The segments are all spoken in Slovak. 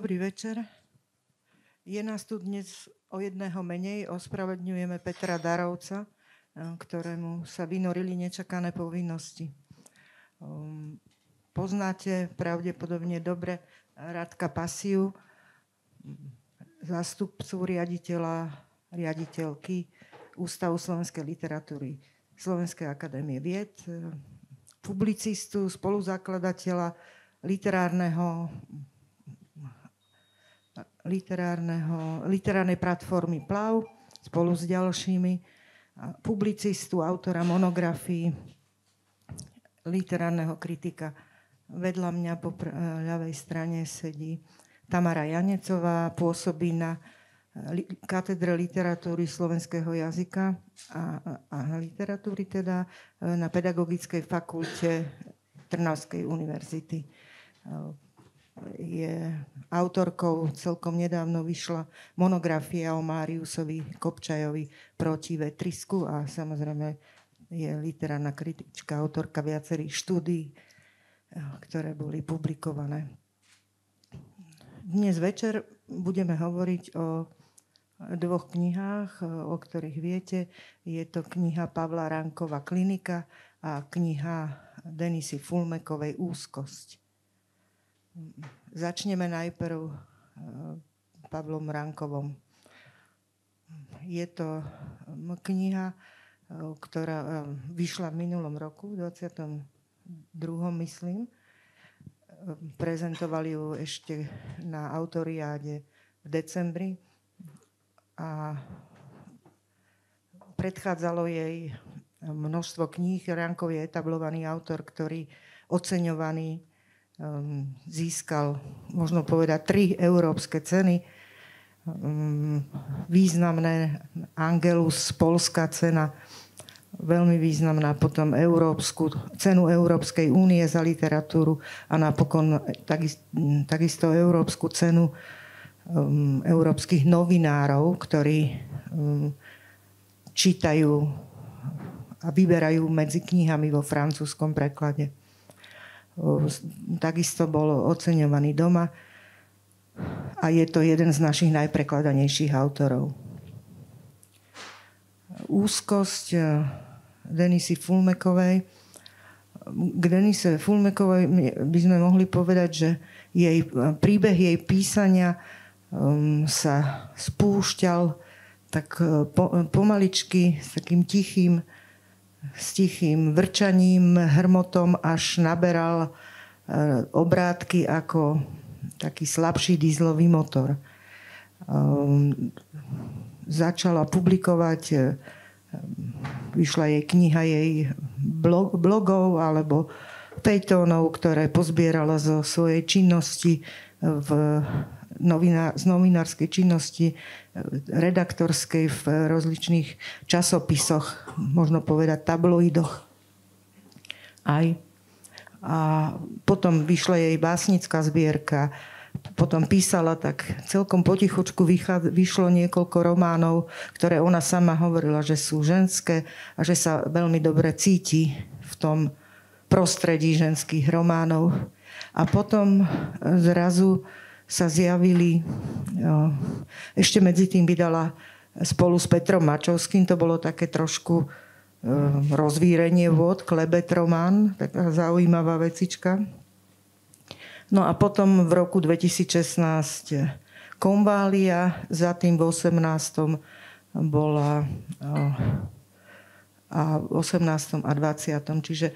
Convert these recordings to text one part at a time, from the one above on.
Dobrý večer. Je nás tu dnes o jedného menej. Ospravedňujeme Petra Darovca, eh, ktorému sa vynorili nečakané povinnosti. Um, poznáte pravdepodobne dobre Radka Pasiu, zástupcu riaditeľa, riaditeľky Ústavu slovenskej literatúry Slovenskej akadémie vied, eh, publicistu, spoluzakladateľa literárneho, literárnej platformy PLAV spolu s ďalšími, publicistu, autora monografií, literárneho kritika. Vedľa mňa po pr- ľavej strane sedí Tamara Janecová, pôsobí na li- katedre literatúry slovenského jazyka a, a, a literatúry teda e, na pedagogickej fakulte Trnavskej univerzity je autorkou, celkom nedávno vyšla monografia o Máriusovi Kopčajovi proti vetrisku a samozrejme je literárna kritička, autorka viacerých štúdí, ktoré boli publikované. Dnes večer budeme hovoriť o dvoch knihách, o ktorých viete. Je to kniha Pavla Rankova Klinika a kniha Denisy Fulmekovej Úzkosť. Začneme najprv eh, Pavlom Rankovom. Je to kniha, eh, ktorá eh, vyšla v minulom roku, v 22. myslím. Prezentovali ju ešte na autoriáde v decembri a predchádzalo jej množstvo kníh. Rankov je etablovaný autor, ktorý oceňovaný získal, možno povedať, tri európske ceny. Ehm, významné Angelus, polská cena, veľmi významná, potom európsku, cenu Európskej únie za literatúru a napokon takisto európsku cenu um, európskych novinárov, ktorí čítajú a vyberajú medzi knihami vo francúzskom preklade takisto bol oceňovaný doma a je to jeden z našich najprekladanejších autorov. Úzkosť e, Denisy Fulmekovej. K Denise Fulmekovej by sme mohli povedať, že jej príbeh jej písania sa spúšťal tak pomaličky s takým tichým s tichým vrčaním, hrmotom, až naberal e, obrátky ako taký slabší dízlový motor. Ehm, začala publikovať, e, vyšla jej kniha jej blogov alebo pejtónov, ktoré pozbierala zo svojej činnosti v novinár, z novinárskej činnosti, redaktorskej v rozličných časopisoch, možno povedať tabloidoch. Aj. A potom vyšla jej básnická zbierka, potom písala tak celkom potichučku vyšlo niekoľko románov, ktoré ona sama hovorila, že sú ženské a že sa veľmi dobre cíti v tom prostredí ženských románov. A potom zrazu sa zjavili. Ešte medzi tým vydala spolu s Petrom Mačovským, to bolo také trošku rozvírenie vod, klebet román, taká zaujímavá vecička. No a potom v roku 2016 Konvália, za tým v 18. bola a v 18. a 20. Čiže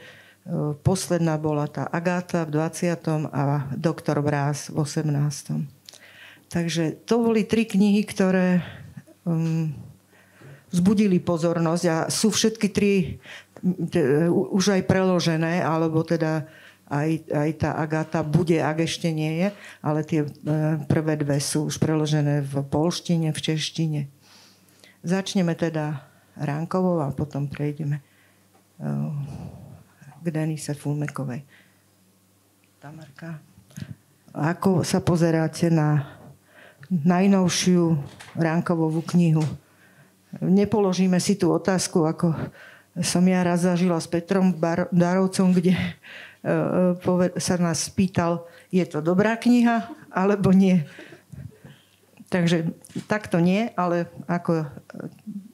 Posledná bola tá Agáta v 20. a doktor Brás v 18. Takže to boli tri knihy, ktoré um, vzbudili pozornosť a sú všetky tri už aj preložené, alebo teda aj, aj tá Agáta bude, ak ešte nie je, ale tie e, prvé dve sú už preložené v polštine, v češtine. Začneme teda Ránkovou a potom prejdeme e, k Denise Fulmekovej. Tamarka, ako sa pozeráte na najnovšiu Ránkovovú knihu? Nepoložíme si tú otázku, ako som ja raz zažila s Petrom Darovcom, kde sa nás spýtal, je to dobrá kniha alebo nie. Takže takto nie, ale ako,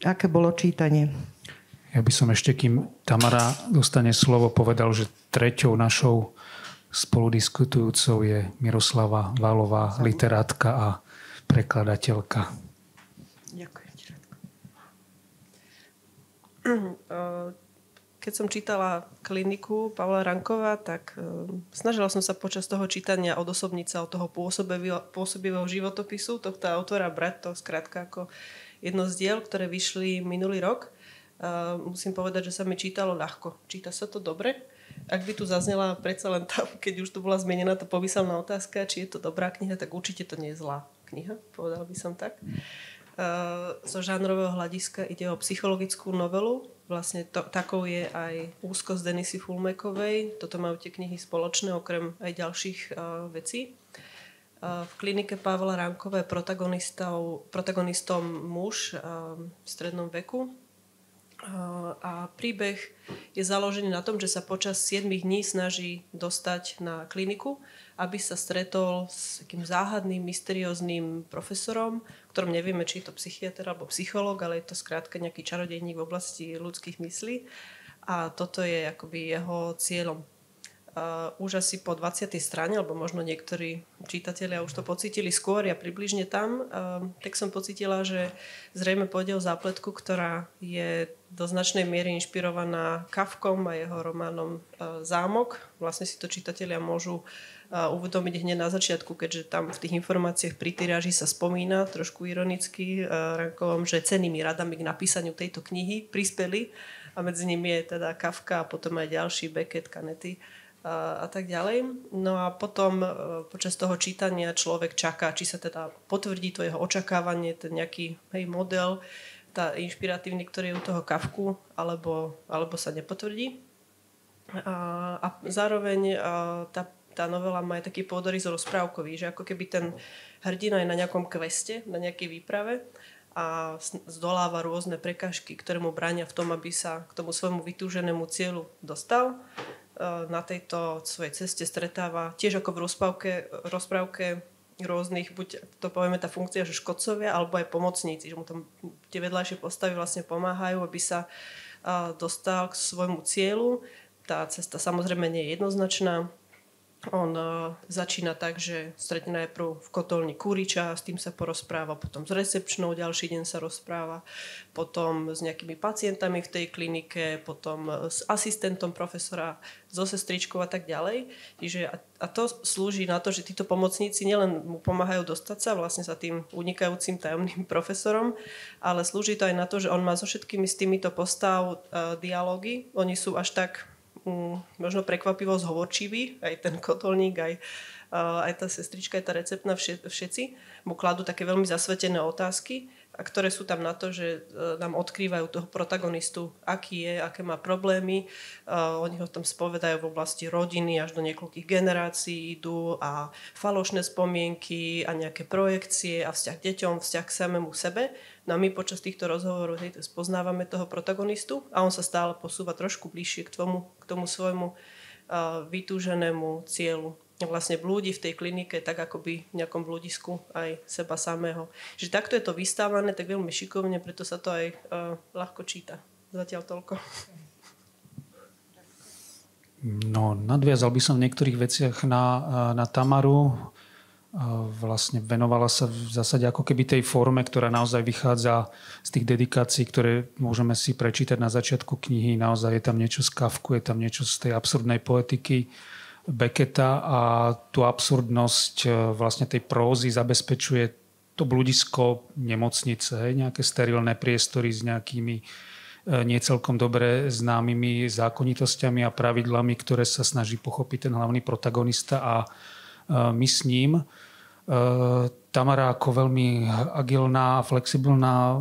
aké bolo čítanie. Ja by som ešte, kým Tamara dostane slovo, povedal, že treťou našou spoludiskutujúcou je Miroslava Valová, literátka a prekladateľka. Ďakujem. Keď som čítala kliniku Pavla Rankova, tak snažila som sa počas toho čítania odosobniť sa od toho pôsobivého životopisu tohto autora brať to skrátka ako jedno z diel, ktoré vyšli minulý rok Musím povedať, že sa mi čítalo ľahko. Číta sa to dobre. Ak by tu zaznela predsa len tam, keď už tu bola zmenená tá pomyselná otázka, či je to dobrá kniha, tak určite to nie je zlá kniha, povedal by som tak. Zo žánrového hľadiska ide o psychologickú novelu. Vlastne to, takou je aj úzkosť Denisy Fulmekovej. Toto majú tie knihy spoločné, okrem aj ďalších vecí. V klinike Pavla Ránkové protagonistom, protagonistom muž v strednom veku, a príbeh je založený na tom, že sa počas 7 dní snaží dostať na kliniku, aby sa stretol s takým záhadným, mysterióznym profesorom, ktorom nevieme, či je to psychiatr alebo psychológ, ale je to skrátka nejaký čarodejník v oblasti ľudských myslí. A toto je akoby jeho cieľom uh, už asi po 20. strane, alebo možno niektorí čitatelia už to pocítili skôr, ja približne tam, uh, tak som pocítila, že zrejme pôjde o zápletku, ktorá je do značnej miery inšpirovaná Kafkom a jeho románom uh, Zámok. Vlastne si to čitatelia môžu uh, uvedomiť hneď na začiatku, keďže tam v tých informáciách pri tyráži sa spomína trošku ironicky uh, Rankovom, že cenými radami k napísaniu tejto knihy prispeli a medzi nimi je teda Kafka a potom aj ďalší Beckett, Canetti a, a tak ďalej. No a potom e, počas toho čítania človek čaká, či sa teda potvrdí to jeho očakávanie, ten nejaký hej, model, tá inšpiratívny, ktorý je u toho kavku, alebo, alebo sa nepotvrdí. A, a zároveň a, tá, tá novela má aj taký pôdorys rozprávkový, že ako keby ten hrdina je na nejakom kveste, na nejakej výprave a zdoláva rôzne prekažky, ktoré mu bránia v tom, aby sa k tomu svojmu vytúženému cieľu dostal na tejto svojej ceste stretáva tiež ako v rozprávke, rozprávke rôznych, buď to povieme tá funkcia, že škodcovia, alebo aj pomocníci, že mu tam tie vedľajšie postavy vlastne pomáhajú, aby sa dostal k svojmu cieľu. Tá cesta samozrejme nie je jednoznačná, on uh, začína tak, že stretne najprv v kotolni Kuriča, s tým sa porozpráva, potom s recepčnou ďalší deň sa rozpráva, potom s nejakými pacientami v tej klinike, potom s asistentom profesora, so sestričkou a tak ďalej. Čiže a, to slúži na to, že títo pomocníci nielen mu pomáhajú dostať sa vlastne sa tým unikajúcim tajomným profesorom, ale slúži to aj na to, že on má so všetkými s týmito postav uh, dialógy. Oni sú až tak Možno prekvapivo zhovorčivý, aj ten kotolník, aj, aj tá sestrička, aj tá receptná, všetci mu kladú také veľmi zasvetené otázky, a ktoré sú tam na to, že e, nám odkrývajú toho protagonistu, aký je, aké má problémy. Uh, oni ho tam spovedajú v oblasti rodiny, až do niekoľkých generácií idú a falošné spomienky a nejaké projekcie a vzťah k deťom, vzťah k samému sebe. No a my počas týchto rozhovorov hej, spoznávame toho protagonistu a on sa stále posúva trošku bližšie k tomu, k tomu svojmu uh, vytúženému cieľu vlastne blúdi v tej klinike tak ako by v nejakom blúdisku aj seba samého. Čiže takto je to vystávané, tak veľmi šikovne, preto sa to aj uh, ľahko číta. Zatiaľ toľko. No, nadviazal by som v niektorých veciach na, na Tamaru. Vlastne venovala sa v zásade ako keby tej forme, ktorá naozaj vychádza z tých dedikácií, ktoré môžeme si prečítať na začiatku knihy. Naozaj je tam niečo z Kafku, je tam niečo z tej absurdnej poetiky Becketa a tú absurdnosť e, vlastne tej prózy zabezpečuje to bludisko nemocnice, nejaké sterilné priestory s nejakými e, niecelkom dobre známymi zákonitosťami a pravidlami, ktoré sa snaží pochopiť ten hlavný protagonista a e, my s ním. Tamara ako veľmi agilná flexibilná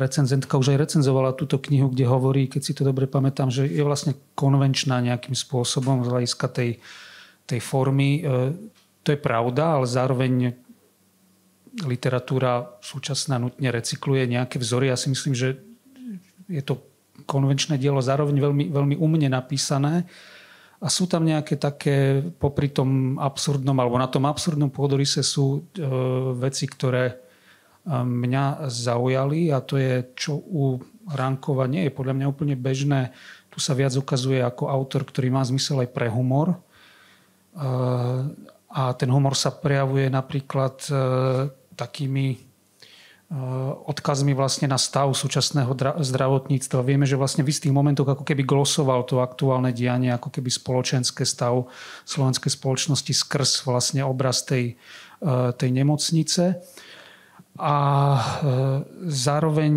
recenzentka už aj recenzovala túto knihu, kde hovorí, keď si to dobre pamätám, že je vlastne konvenčná nejakým spôsobom z hľadiska tej, tej formy. To je pravda, ale zároveň literatúra súčasná nutne recykluje nejaké vzory. Ja si myslím, že je to konvenčné dielo zároveň veľmi, veľmi umne napísané A sú tam nejaké také, popri tom absurdnom, alebo na tom absurdnom pôdorise sú e, veci, ktoré e, mňa zaujali a to je, čo u Rankova nie je podľa mňa úplne bežné. Tu sa viac ukazuje ako autor, ktorý má zmysel aj pre humor. E, a ten humor sa prejavuje napríklad e, takými odkazmi vlastne na stav súčasného zdravotníctva. Vieme, že vlastne v istých momentoch ako keby glosoval to aktuálne dianie, ako keby spoločenské stav slovenskej spoločnosti skrz vlastne obraz tej, eh, tej nemocnice. A eh, zároveň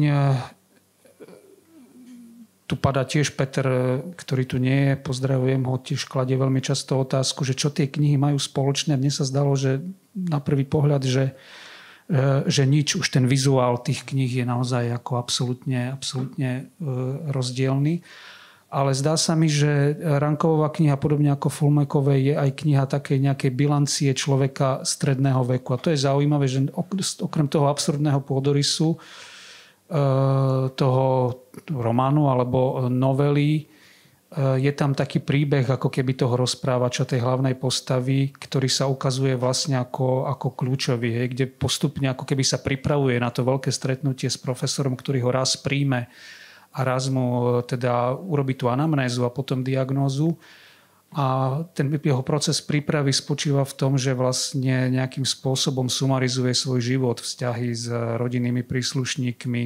tu padá tiež Peter, ktorý tu nie je, pozdravujem ho, tiež kladie veľmi často otázku, že čo tie knihy majú spoločné. Mne sa zdalo, že na prvý pohľad, že že nič, už ten vizuál tých kníh je naozaj ako absolútne, absolútne e, rozdielný. Ale zdá sa mi, že Ranková kniha, podobne ako Fulmekovej, je aj kniha takej nejakej bilancie človeka stredného veku. A to je zaujímavé, že okrem toho absurdného pôdorysu e, toho románu alebo novely je tam taký príbeh ako keby toho rozprávača, tej hlavnej postavy, ktorý sa ukazuje vlastne ako, ako kľúčový, hej, kde postupne ako keby sa pripravuje na to veľké stretnutie s profesorom, ktorý ho raz príjme a raz mu teda urobí tú anamnézu a potom diagnózu. A ten jeho proces prípravy spočíva v tom, že vlastne nejakým spôsobom sumarizuje svoj život, vzťahy s rodinnými príslušníkmi,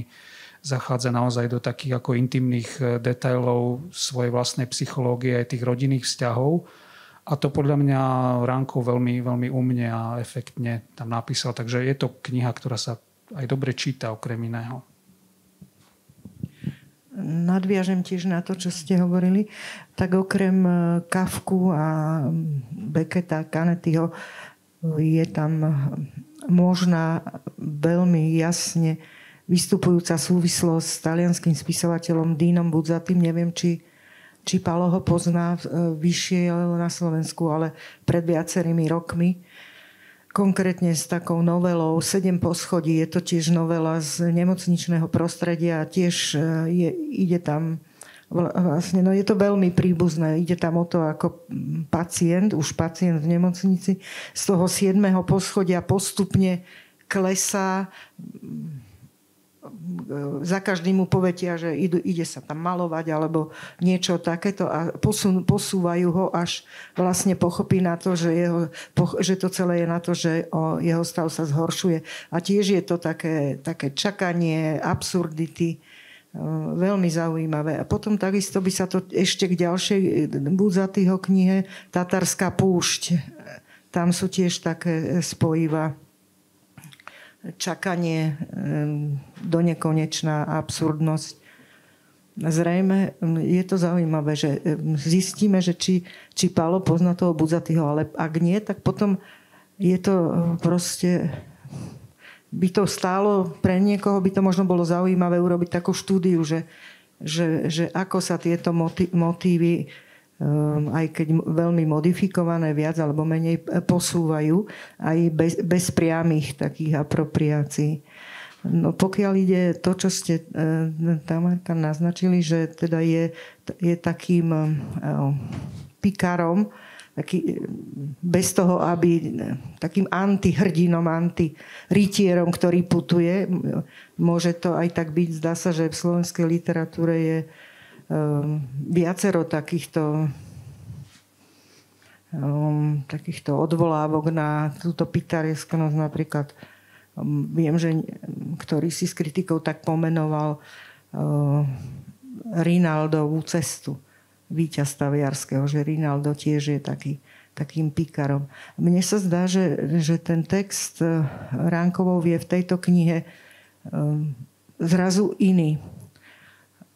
zachádza naozaj do takých ako intimných e, detailov svojej vlastnej psychológie aj tých rodinných vzťahov. A to podľa mňa Ránko veľmi, veľmi umne a efektne tam napísal. Takže je to kniha, ktorá sa aj dobre číta okrem iného. Nadviažem tiež na to, čo ste hovorili. Tak okrem e, Kafku a Beketa, Kanetyho je tam možná veľmi jasne vystupujúca súvislosť s talianským spisovateľom Dínom Budzatým. Neviem, či, či Palo ho pozná, e, vyšiel na Slovensku, ale pred viacerými rokmi. Konkrétne s takou novelou Sedem poschodí. Je to tiež novela z nemocničného prostredia tiež e, je, ide tam vlastne, no je to veľmi príbuzné. Ide tam o to, ako pacient, už pacient v nemocnici, z toho siedmeho poschodia postupne klesá za každým mu povedia, že ide, sa tam malovať alebo niečo takéto a posun, posúvajú ho až vlastne pochopí na to, že, jeho, že to celé je na to, že o, jeho stav sa zhoršuje. A tiež je to také, také čakanie, absurdity, veľmi zaujímavé. A potom takisto by sa to ešte k ďalšej Budzatýho knihe Tatarská púšť. Tam sú tiež také spojiva čakanie do nekonečná absurdnosť. Zrejme je to zaujímavé, že zistíme, že či, či Pálo pozná toho Budzatýho, ale ak nie, tak potom je to proste by to stálo pre niekoho, by to možno bolo zaujímavé urobiť takú štúdiu, že, že, že ako sa tieto motívy aj keď veľmi modifikované, viac alebo menej e, posúvajú, aj bez, bez priamých takých apropriácií. No pokiaľ ide to, čo ste e, Tamarka naznačili, že teda je, je takým e, pikárom, taký, bez toho, aby takým antihrdinom, antirytierom, ktorý putuje. Môže to aj tak byť. Zdá sa, že v slovenskej literatúre je Ehm, viacero takýchto um, takýchto odvolávok na túto pitaresknosť napríklad um, viem, že ktorý si s kritikou tak pomenoval uh, Rinaldovú cestu víťaz Taviarského, že Rinaldo tiež je taký, takým pikarom. Mne sa zdá, že, že ten text Ránkovov je v tejto knihe um, zrazu iný.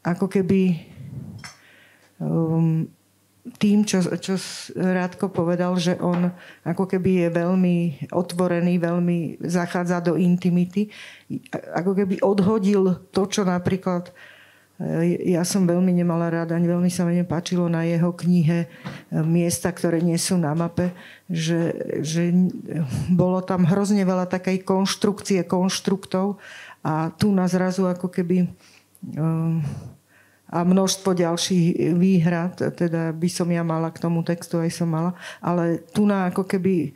Ako keby um, tým, čo, čo Rádko povedal, že on ako keby je veľmi otvorený, veľmi zachádza do intimity, ako keby odhodil to, čo napríklad e, ja som veľmi nemala ráda, ani veľmi sa mi nepáčilo na jeho knihe e, miesta, ktoré nie sú na mape, že, že bolo tam hrozne veľa takej konštrukcie konštruktov a tu na zrazu ako keby um, a množstvo ďalších výhrad, teda by som ja mala k tomu textu, aj som mala, ale tu na ako keby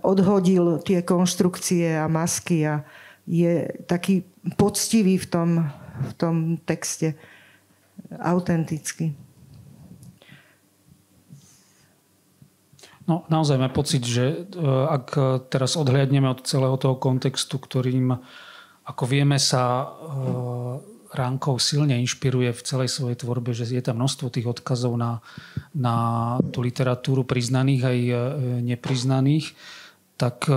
odhodil tie konštrukcie a masky a je taký poctivý v tom, v tom texte, autentický. No, naozaj mám pocit, že e, ak teraz odhliadneme od celého toho kontextu, ktorým, ako vieme, sa e, Ránkov silne inšpiruje v celej svojej tvorbe, že je tam množstvo tých odkazov na, na tú literatúru priznaných aj e, nepriznaných, tak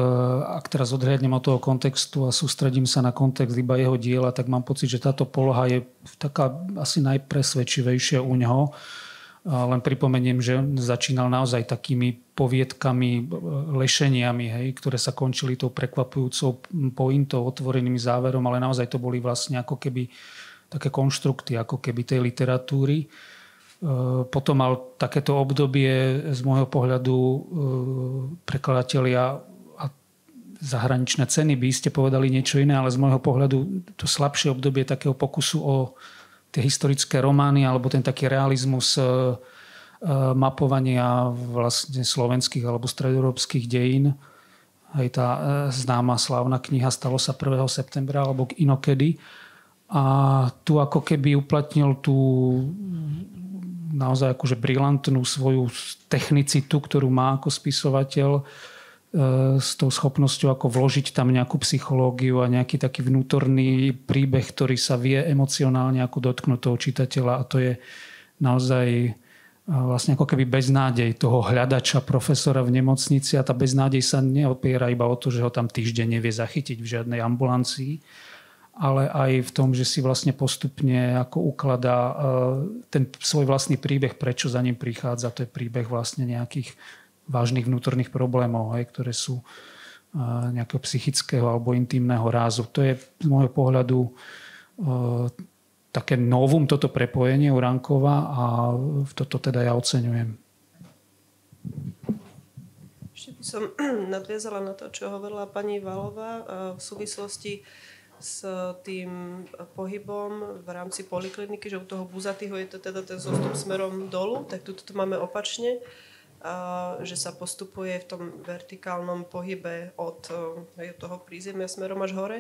ak teraz odhliadnem od toho kontextu a sústredím sa na kontext iba jeho diela, tak mám pocit, že táto poloha je taká asi najpresvedčivejšia u neho. Len pripomeniem, že začínal naozaj takými poviedkami, lešeniami, hej, ktoré sa končili tou prekvapujúcou pointou, otvoreným záverom, ale naozaj to boli vlastne ako keby také konštrukty, ako keby tej literatúry. E, potom mal takéto obdobie z môjho pohľadu e, prekladatelia a zahraničné ceny by ste povedali niečo iné, ale z môjho pohľadu to slabšie obdobie takého pokusu o tie historické romány alebo ten taký realizmus e, mapovania vlastne slovenských alebo stredoeurópskych dejín. Aj tá známa slávna kniha stalo sa 1. septembra alebo inokedy. A tu ako keby uplatnil tú naozaj akože brilantnú svoju technicitu, ktorú má ako spisovateľ s tou schopnosťou ako vložiť tam nejakú psychológiu a nejaký taký vnútorný príbeh, ktorý sa vie emocionálne ako dotknúť toho čitateľa. A to je naozaj vlastne ako keby beznádej toho hľadača profesora v nemocnici. A tá beznádej sa neopiera iba o to, že ho tam týždeň nevie zachytiť v žiadnej ambulancii, ale aj v tom, že si vlastne postupne ako ukladá ten svoj vlastný príbeh, prečo za ním prichádza. To je príbeh vlastne nejakých vážnych vnútorných problémov, hej, ktoré sú nejakého psychického alebo intimného rázu. To je z môjho pohľadu také novum, toto prepojenie Urankova a toto teda ja oceňujem. Ešte by som nadviazala na to, čo hovorila pani Valová v súvislosti s tým pohybom v rámci polikliniky, že u toho buzatého je to teda ten zostup smerom dolu, tak tu to máme opačne že sa postupuje v tom vertikálnom pohybe od hej, toho prízemia smerom až hore.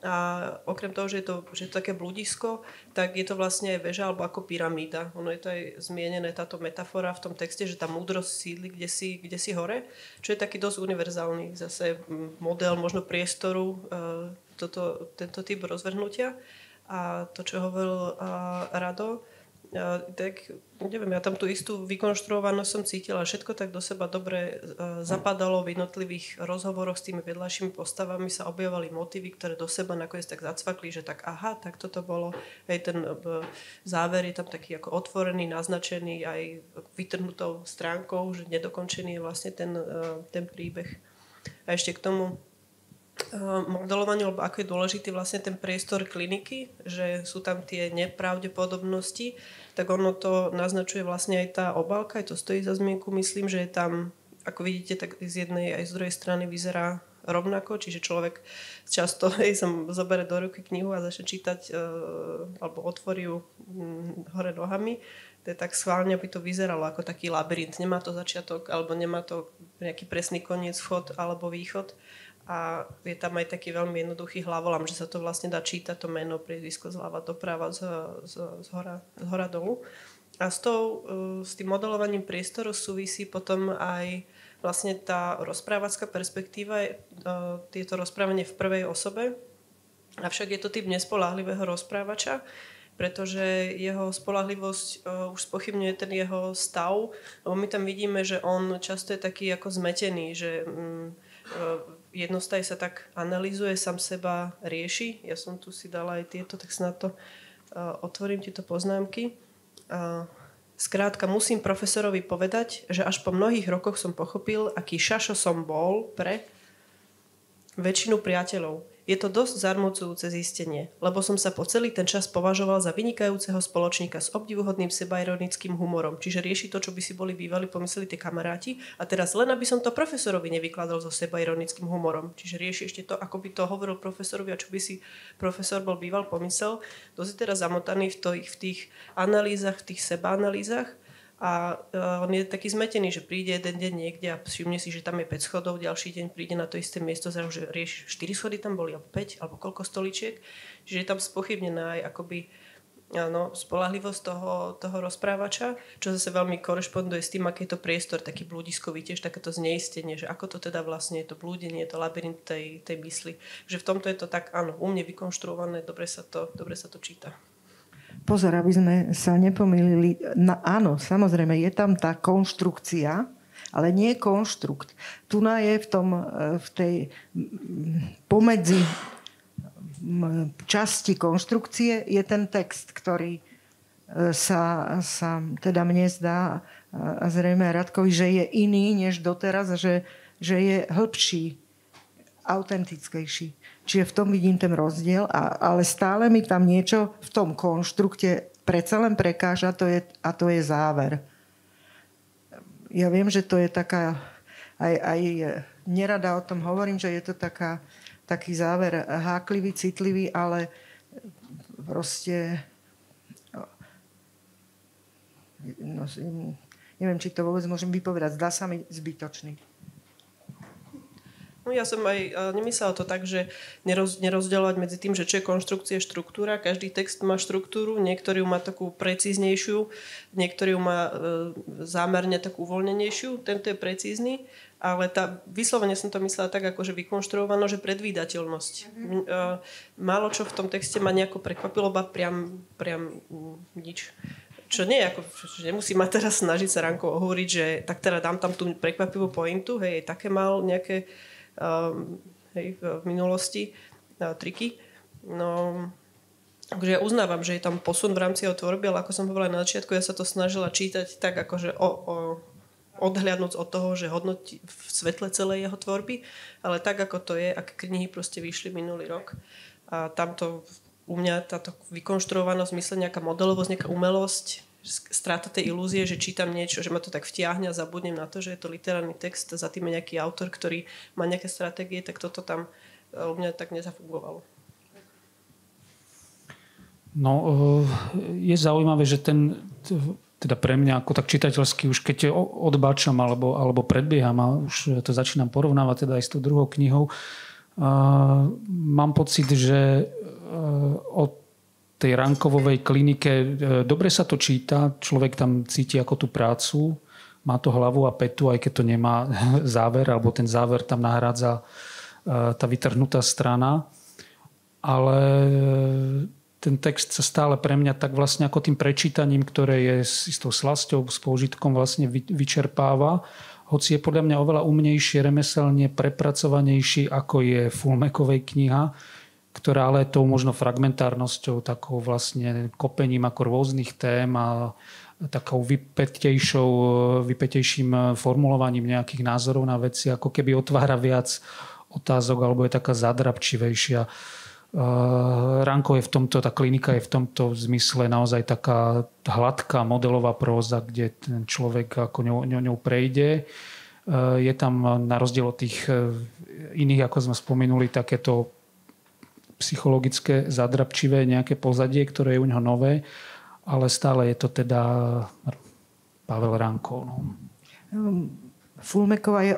A okrem toho, že je to, že je to také bludisko, tak je to vlastne aj väža alebo ako pyramída. Ono je to aj zmienené táto metafora v tom texte, že tá múdrosť sídli kde si, kde si hore, čo je taký dosť univerzálny zase model možno priestoru, toto, tento typ rozvrhnutia. A to, čo hovoril Rado, tak neviem, ja tam tú istú vykonštruovanosť som cítila, všetko tak do seba dobre zapadalo v jednotlivých rozhovoroch s tými vedľajšími postavami sa objavovali motívy, ktoré do seba nakoniec tak zacvakli, že tak aha, tak toto bolo, aj ten záver je tam taký ako otvorený, naznačený aj vytrhnutou stránkou, že nedokončený je vlastne ten, ten príbeh. A ešte k tomu modelovaniu, lebo ako je dôležitý vlastne ten priestor kliniky, že sú tam tie nepravdepodobnosti, tak ono to naznačuje vlastne aj tá obálka, aj to stojí za zmienku. Myslím, že je tam, ako vidíte, tak z jednej aj z druhej strany vyzerá rovnako, čiže človek často hej, som zobere do ruky knihu a začne čítať e, alebo otvorí ju mm, hore nohami, to je tak schválne, aby to vyzeralo ako taký labyrint. Nemá to začiatok alebo nemá to nejaký presný koniec, vchod alebo východ a je tam aj taký veľmi jednoduchý hlavolam, že sa to vlastne dá čítať to meno, priezvisko zľava doprava, z, z, z, hora, z hora dolu. A s, tou, e, s tým modelovaním priestoru súvisí potom aj vlastne tá rozprávacká perspektíva, je to rozprávanie v prvej osobe, avšak je to typ nespolahlivého rozprávača, pretože jeho spolahlivosť uh, už spochybňuje ten jeho stav, lebo my tam vidíme, že on často je taký ako zmetený, že um, uh, jednostaj sa tak analizuje, sám seba rieši. Ja som tu si dala aj tieto, tak sa na to uh, otvorím tieto poznámky. Uh, skrátka, musím profesorovi povedať, že až po mnohých rokoch som pochopil, aký šašo som bol pre väčšinu priateľov. Je to dosť zarmucujúce zistenie, lebo som sa po celý ten čas považoval za vynikajúceho spoločníka s obdivuhodným sebaironickým humorom, čiže rieši to, čo by si boli bývali pomysleli tí kamaráti. A teraz len aby som to profesorovi nevykladal so sebaironickým humorom, čiže rieši ešte to, ako by to hovoril profesorovi a čo by si profesor bol býval pomysel, to si teraz zamotaný v, to, v tých analýzach, v tých sebaanalýzach a uh, on je taký zmetený, že príde jeden deň niekde a všimne si, že tam je 5 schodov, ďalší deň príde na to isté miesto, zrazu, že rieši 4 schody tam boli, alebo 5, alebo koľko stoličiek. Čiže je tam spochybnená aj akoby áno, spolahlivosť toho, toho rozprávača, čo zase veľmi korešponduje s tým, aký je to priestor, taký blúdiskový, tiež takéto zneistenie, že ako to teda vlastne je to blúdenie, to labyrint tej, tej mysli. Že v tomto je to tak, áno, u mne vykonštruované, dobre sa to, dobre sa to číta pozor, aby sme sa nepomýlili. Na, áno, samozrejme, je tam tá konštrukcia, ale nie konštrukt. Tu je v, tom, e, v tej pomedzi časti konštrukcie je ten text, ktorý e, sa, sa teda mne zdá a zrejme Radkovi, že je iný než doteraz, že, že je hĺbší, autentickejší. Čiže v tom vidím ten rozdiel, a, ale stále mi tam niečo v tom konštrukte predsa len prekáža to je, a to je záver. Ja viem, že to je taká, aj, aj nerada o tom hovorím, že je to taká, taký záver háklivý, citlivý, ale proste no, neviem, či to vôbec môžem vypovedať, zdá sa mi zbytočný. No ja som aj nemyslela to tak, že neroz, nerozdeľovať medzi tým, že čo je konštrukcia, štruktúra. Každý text má štruktúru, niektorý má takú precíznejšiu, niektorý má e, zámerne takú uvoľnenejšiu, tento je precízny, ale tá, vyslovene som to myslela tak, ako že vykonštruovano, že predvídateľnosť. Mm-hmm. E, málo čo v tom texte ma nejako prekvapilo, ba priam, priam nič čo nie, ako, že nemusí ma teraz snažiť sa Ranko hovoriť, že tak teda dám tam tú prekvapivú pointu, hej, také mal nejaké hej, v minulosti triky. No, Takže ja uznávam, že je tam posun v rámci jeho tvorby, ale ako som hovorila na začiatku, ja sa to snažila čítať tak, akože o, o, odhľadnúť od toho, že hodnotí v svetle celej jeho tvorby, ale tak, ako to je, aké knihy proste vyšli minulý rok. A tamto u mňa táto vykonštruovanosť, mysle nejaká modelovosť, nejaká umelosť, stráta tej ilúzie, že čítam niečo, že ma to tak vtiahne a zabudnem na to, že je to literárny text, za tým je nejaký autor, ktorý má nejaké stratégie, tak toto tam e, u mňa tak nezafungovalo. No, e, je zaujímavé, že ten, teda pre mňa ako tak čitateľský, už keď odbáčam alebo, alebo predbieham a už to začínam porovnávať teda aj s tou druhou knihou, mám pocit, že e, od tej rankovovej klinike e, dobre sa to číta, človek tam cíti ako tú prácu, má to hlavu a petu, aj keď to nemá záver, alebo ten záver tam nahrádza e, tá vytrhnutá strana. Ale e, ten text sa stále pre mňa tak vlastne ako tým prečítaním, ktoré je s istou slasťou, s použitkom vlastne vyčerpáva. Hoci je podľa mňa oveľa umnejšie, remeselne prepracovanejší, ako je Fulmekovej kniha, ktorá ale tou možno fragmentárnosťou, takou vlastne kopením ako rôznych tém a takou vypetejšou, vypetejším formulovaním nejakých názorov na veci, ako keby otvára viac otázok alebo je taká zadrabčivejšia. Ranko je v tomto, tá klinika je v tomto zmysle naozaj taká hladká modelová próza, kde ten človek ako ňou, ňou prejde. Je tam na rozdiel od tých iných, ako sme spomenuli, takéto psychologické, zadrabčivé nejaké pozadie, ktoré je u neho nové, ale stále je to teda Pavel Ranko. No. Ehm, Fulmeková je,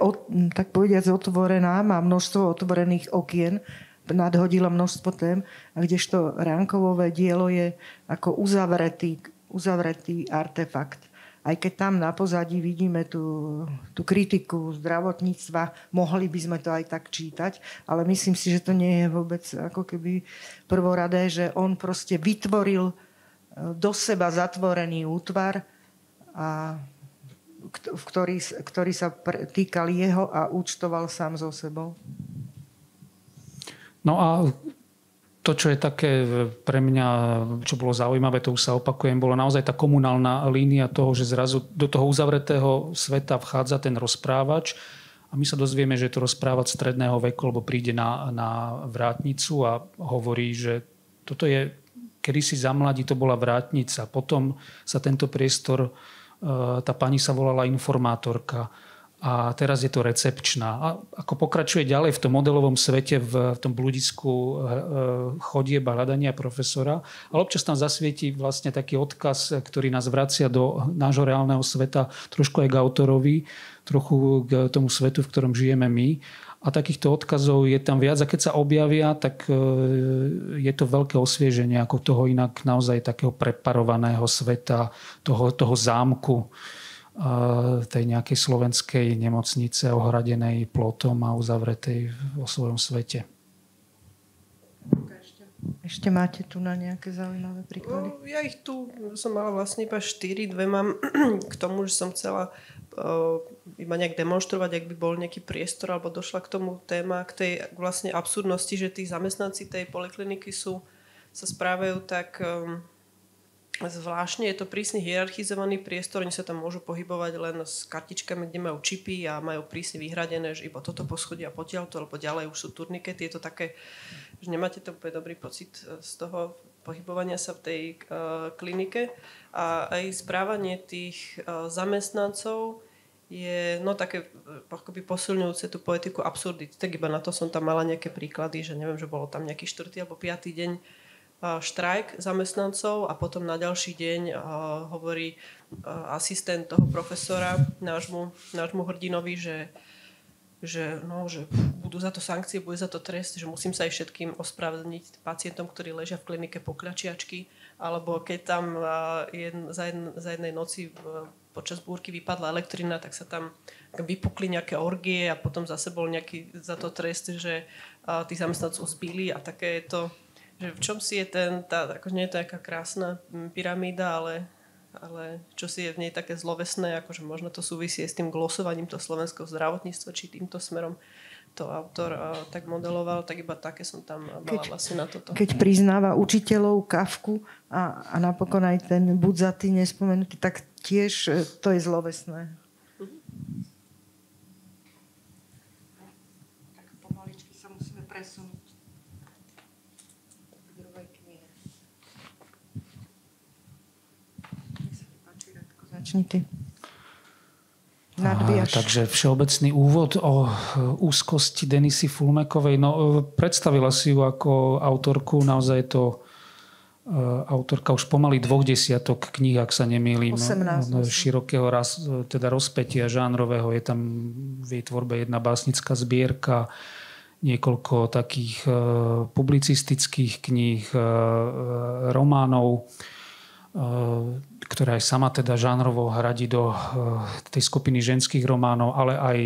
tak povediať, otvorená, má množstvo otvorených okien, nadhodila množstvo tém, a kdežto Ránkovové dielo je ako uzavretý, uzavretý artefakt aj keď tam na pozadí vidíme tú, tú kritiku zdravotníctva, mohli by sme to aj tak čítať, ale myslím si, že to nie je vôbec ako keby prvoradé, že on proste vytvoril e, do seba zatvorený útvar, a, ktorý, ktorý sa týkal jeho a účtoval sám so sebou. No a to, čo je také pre mňa, čo bolo zaujímavé, to už sa opakujem, bolo naozaj tá komunálna línia toho, že zrazu do toho uzavretého sveta vchádza ten rozprávač A my sa dozvieme, že je to rozprávať stredného veku, lebo príde na, na vrátnicu a hovorí, že toto je, kedy si za mladí to bola vrátnica. Potom sa tento priestor, e, tá pani sa volala informátorka a teraz je to recepčná. A ako pokračuje ďalej v tom modelovom svete, v tom bludisku eh, eh, chodieb a hľadania profesora, ale občas tam zasvieti vlastne taký odkaz, ktorý nás vracia do nášho reálneho sveta, trošku aj k autorovi, trochu k tomu svetu, v ktorom žijeme my. A takýchto odkazov je tam viac a keď sa objavia, tak eh, je to veľké osvieženie ako toho inak naozaj takého preparovaného sveta, toho, toho zámku tej nejakej slovenskej nemocnice ohradenej plotom a uzavretej vo svojom svete. Ešte máte tu na nejaké zaujímavé príklady? No, ja ich tu som mala vlastne iba štyri, dve mám k tomu, že som chcela uh, iba nejak demonstrovať, ak by bol nejaký priestor, alebo došla k tomu téma, k tej vlastne absurdnosti, že tí zamestnanci tej polikliniky sú, sa správajú tak um, Zvláštne je to prísne hierarchizovaný priestor, oni sa tam môžu pohybovať len s kartičkami, kde majú čipy a majú prísne vyhradené, že iba toto poschodia potiaľto, alebo ďalej už sú turnikety. Je to také, že nemáte to úplne dobrý pocit e, z toho pohybovania sa v tej uh, klinike. A aj správanie tých uh, zamestnancov je no také akoby posilňujúce tú poetiku absurdity. Tak iba na to som tam mala nejaké príklady, že neviem, že bolo tam nejaký štvrtý alebo piatý deň štrajk zamestnancov a potom na ďalší deň hovorí asistent toho profesora nášmu, nášmu hrdinovi, že, že, no, že budú za to sankcie, bude za to trest, že musím sa aj všetkým ospravedlniť pacientom, ktorí ležia v klinike pokľačiačky, alebo keď tam jedn, za, jedn, za jednej noci počas búrky vypadla elektrina, tak sa tam vypukli nejaké orgie a potom zase bol nejaký za to trest, že tých zamestnancov zbili a také je to že v čom si je ten, tá, ako nie je to nejaká krásna pyramída, ale, ale čo si je v nej také zlovesné, akože možno to súvisí s tým glosovaním toho slovenského zdravotníctva, či týmto smerom to autor uh, tak modeloval, tak iba také som tam mala keď, vlastne na toto. Keď priznáva učiteľov Kavku a, a napokon aj ten Budzatý nespomenutý, tak tiež e, to je zlovesné. Mhm. Tak pomaličky sa musíme presunúť. Začni ty. A, takže všeobecný úvod o e, úzkosti Denisy Fulmekovej. No, e, predstavila si ju ako autorku, naozaj je to e, autorka už pomaly dvoch desiatok kníh, ak sa nemýlim. 18. No, širokého raz, teda rozpetia žánrového. Je tam v jej tvorbe jedna básnická zbierka, niekoľko takých publicistických kníh, románov ktorá aj sama teda žánrovo hradí do eh, tej skupiny ženských románov, ale aj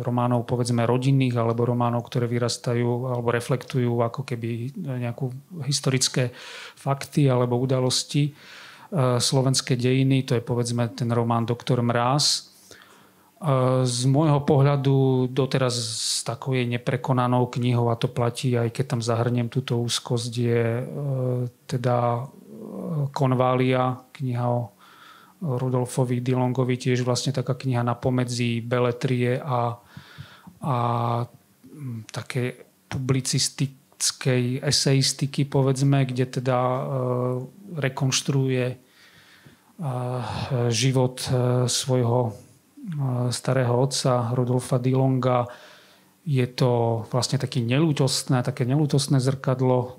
románov povedzme rodinných alebo románov, ktoré vyrastajú alebo reflektujú ako keby nejakú historické fakty alebo udalosti eh, slovenské dejiny. To je povedzme ten román Doktor Mráz. Z môjho pohľadu doteraz s takou jej neprekonanou knihou, a to platí aj keď tam zahrniem túto úzkosť, je teda Konvália, kniha o Rudolfovi Dilongovi, tiež vlastne taká kniha na pomedzi beletrie a, a mm, také publicistickej eseistiky, povedzme, kde teda e, rekonštruuje e, život e, svojho e, starého otca Rudolfa Dilonga. Je to vlastne taký nelútostné, také nelútostné zrkadlo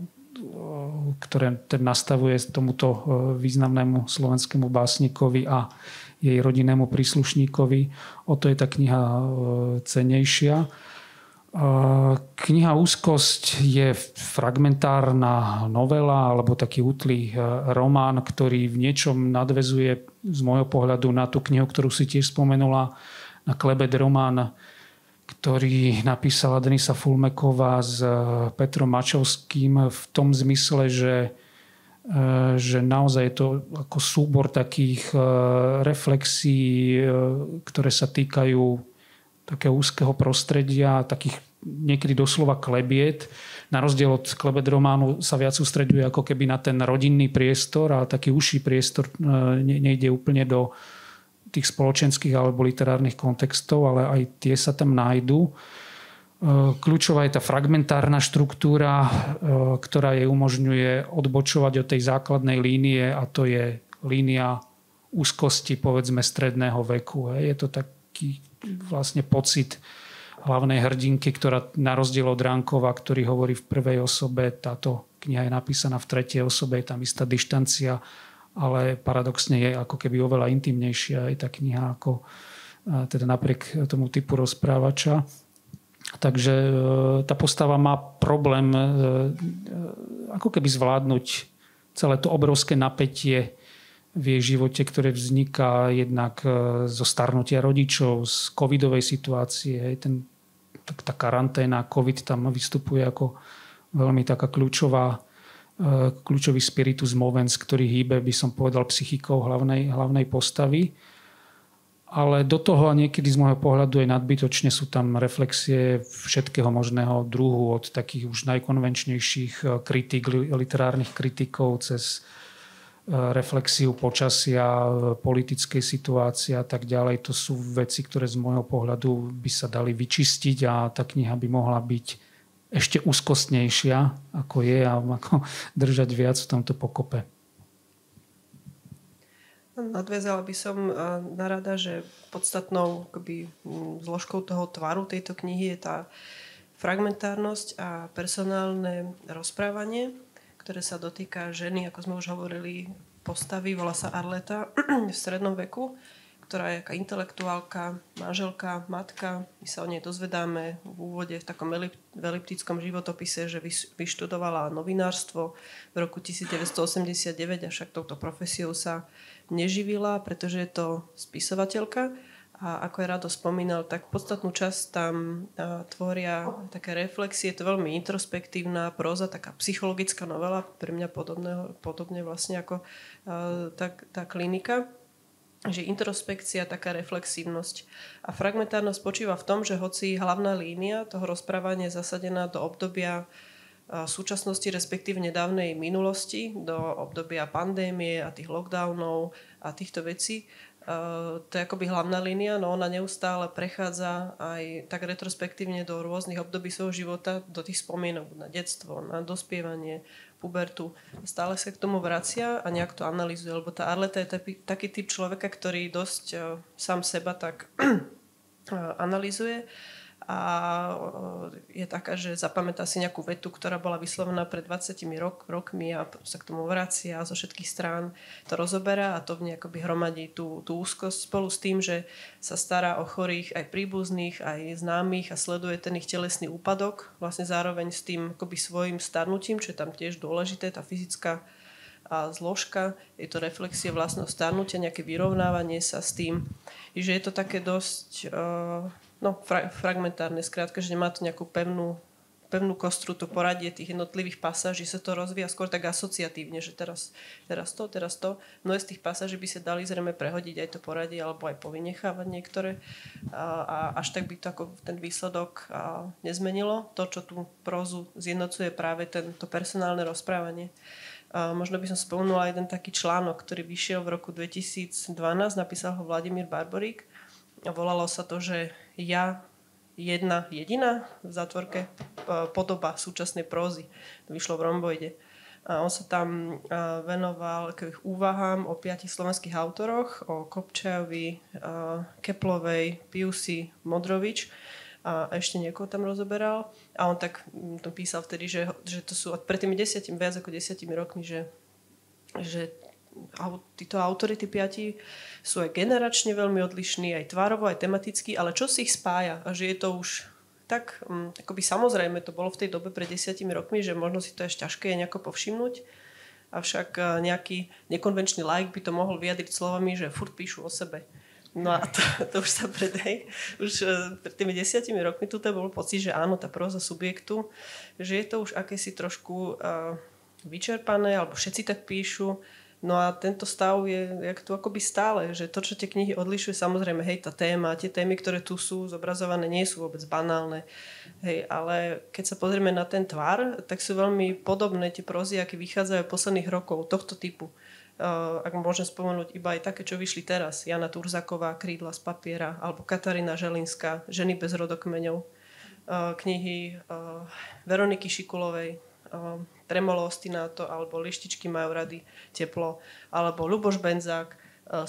ktoré ten nastavuje tomuto e, významnému slovenskému básnikovi a jej rodinnému príslušníkovi. O to je tá kniha e, cenejšia. E, kniha Úzkosť je fragmentárna novela alebo taký útlý román, ktorý v niečom nadvezuje z môjho pohľadu na tú knihu, ktorú si tiež spomenula, na Klebet román ktorý napísala Denisa Fulmeková s eh, Petrom Mačovským v tom zmysle, že, eh, že naozaj je to ako súbor takých eh, reflexí, ktoré sa týkajú takého úzkeho prostredia, takých niekedy doslova klebiet. Na rozdiel od klebet románu sa viac sústreďuje ako keby na ten rodinný priestor a taký užší priestor nejde úplne do tých spoločenských alebo literárnych kontextov, ale aj tie sa tam nájdú. Kľúčová je tá fragmentárna štruktúra, ktorá jej umožňuje odbočovať od tej základnej línie a to je línia úzkosti povedzme stredného veku. Je to taký vlastne pocit hlavnej hrdinky, ktorá na rozdiel od Ránkova, ktorý hovorí v prvej osobe, táto kniha je napísaná v tretej osobe, je tam istá dištancia, ale paradoxne je ako keby oveľa intimnejšia je tá kniha ako teda napriek tomu typu rozprávača. Takže e, tá postava má problém e, e, ako keby zvládnuť celé to obrovské napätie v jej živote, ktoré vzniká jednak zo starnutia rodičov, z covidovej situácie. Ten, tá karanténa, covid tam vystupuje ako veľmi taká kľúčová, kľúčový spiritus movens, ktorý hýbe, by som povedal, psychikou hlavnej, hlavnej postavy ale do toho a niekedy z môjho pohľadu aj nadbytočne sú tam reflexie všetkého možného druhu, od takých už najkonvenčnejších eh, kritik, literárnych kritikov cez eh, reflexiu počasia, politickej situácie a tak ďalej. To sú veci, ktoré z môjho pohľadu by sa dali vyčistiť a tá kniha by mohla byť ešte úzkostnejšia, ako je a ako držať viac v tomto pokope. Nadviazala by som narada, že podstatnou akoby, zložkou toho tvaru tejto knihy je tá fragmentárnosť a personálne rozprávanie, ktoré sa dotýka ženy, ako sme už hovorili, postavy, volá sa Arleta v strednom veku ktorá je aká intelektuálka, manželka, matka. My sa o nej dozvedáme v úvode v takom eliptickom životopise, že vyštudovala novinárstvo v roku 1989 a však touto profesiou sa neživila, pretože je to spisovateľka. A ako je Rado spomínal, tak podstatnú časť tam tvoria také reflexie. Je to veľmi introspektívna próza, taká psychologická novela, pre mňa podobne, podobne vlastne ako tá, tá klinika že introspekcia, taká reflexívnosť. A fragmentárnosť spočíva v tom, že hoci hlavná línia toho rozprávania je zasadená do obdobia súčasnosti, respektíve nedávnej minulosti, do obdobia pandémie a tých lockdownov a týchto vecí, to je akoby hlavná línia, no ona neustále prechádza aj tak retrospektívne do rôznych období svojho života, do tých spomienok na detstvo, na dospievanie, pubertu. Stále sa k tomu vracia a nejak to analizuje, lebo tá Arleta je taký, taký typ človeka, ktorý dosť uh, sám seba tak uh, analizuje a je taká, že zapamätá si nejakú vetu, ktorá bola vyslovená pred 20 rok, rokmi a sa k tomu vracia zo všetkých strán to rozoberá a to v akoby hromadí tú, tú úzkosť spolu s tým, že sa stará o chorých aj príbuzných, aj známych a sleduje ten ich telesný úpadok, vlastne zároveň s tým akoby svojim starnutím, čo je tam tiež dôležité, tá fyzická a zložka, je to reflexie vlastného starnutia, nejaké vyrovnávanie sa s tým. Že je to také dosť uh, no, fra- fragmentárne, skrátka, že nemá to nejakú pevnú, pevnú kostru, to poradie tých jednotlivých pasáží sa to rozvíja skôr tak asociatívne, že teraz, teraz to, teraz to. Mnohé z tých pasáží by sa dali zrejme prehodiť aj to poradie alebo aj povynechávať niektoré a, a až tak by to ako ten výsledok a, nezmenilo. To, čo tú prózu zjednocuje práve tento personálne rozprávanie. A možno by som spomenula jeden taký článok, ktorý vyšiel v roku 2012, napísal ho Vladimír Barborík volalo sa to, že ja jedna jediná v zátvorke e, podoba súčasnej prózy. To vyšlo v Romboide. A on sa tam e, venoval k úvahám o piatich slovenských autoroch, o Kopčajovi, e, Keplovej, Piusi, Modrovič a ešte niekoho tam rozoberal. A on tak to písal vtedy, že, že to sú pred tými desiatimi, viac ako desiatimi rokmi, že, že títo autority piati sú aj generačne veľmi odlišní, aj tvárovo, aj tematicky, ale čo si ich spája? A že je to už tak, um, akoby samozrejme to bolo v tej dobe pred desiatimi rokmi, že možno si to ešte ťažké je nejako povšimnúť, avšak uh, nejaký nekonvenčný like by to mohol vyjadriť slovami, že furt píšu o sebe. No a to, to už sa pred, hej, už uh, pred tými desiatimi rokmi tu bol pocit, že áno, tá próza subjektu, že je to už akési trošku uh, vyčerpané, alebo všetci tak píšu, No a tento stav je jak tu akoby stále, že to, čo tie knihy odlišuje, samozrejme, hej, tá téma, tie témy, ktoré tu sú zobrazované, nie sú vôbec banálne, hej, ale keď sa pozrieme na ten tvar, tak sú veľmi podobné tie prozy, aké vychádzajú posledných rokov tohto typu. ak môžem spomenúť iba aj také, čo vyšli teraz. Jana Turzaková, Krídla z papiera, alebo Katarína Želinská, Ženy bez rodokmeňov, knihy Veroniky Šikulovej, Tremolo Ostinato, alebo Lištičky majú rady, Teplo, alebo Luboš Benzák,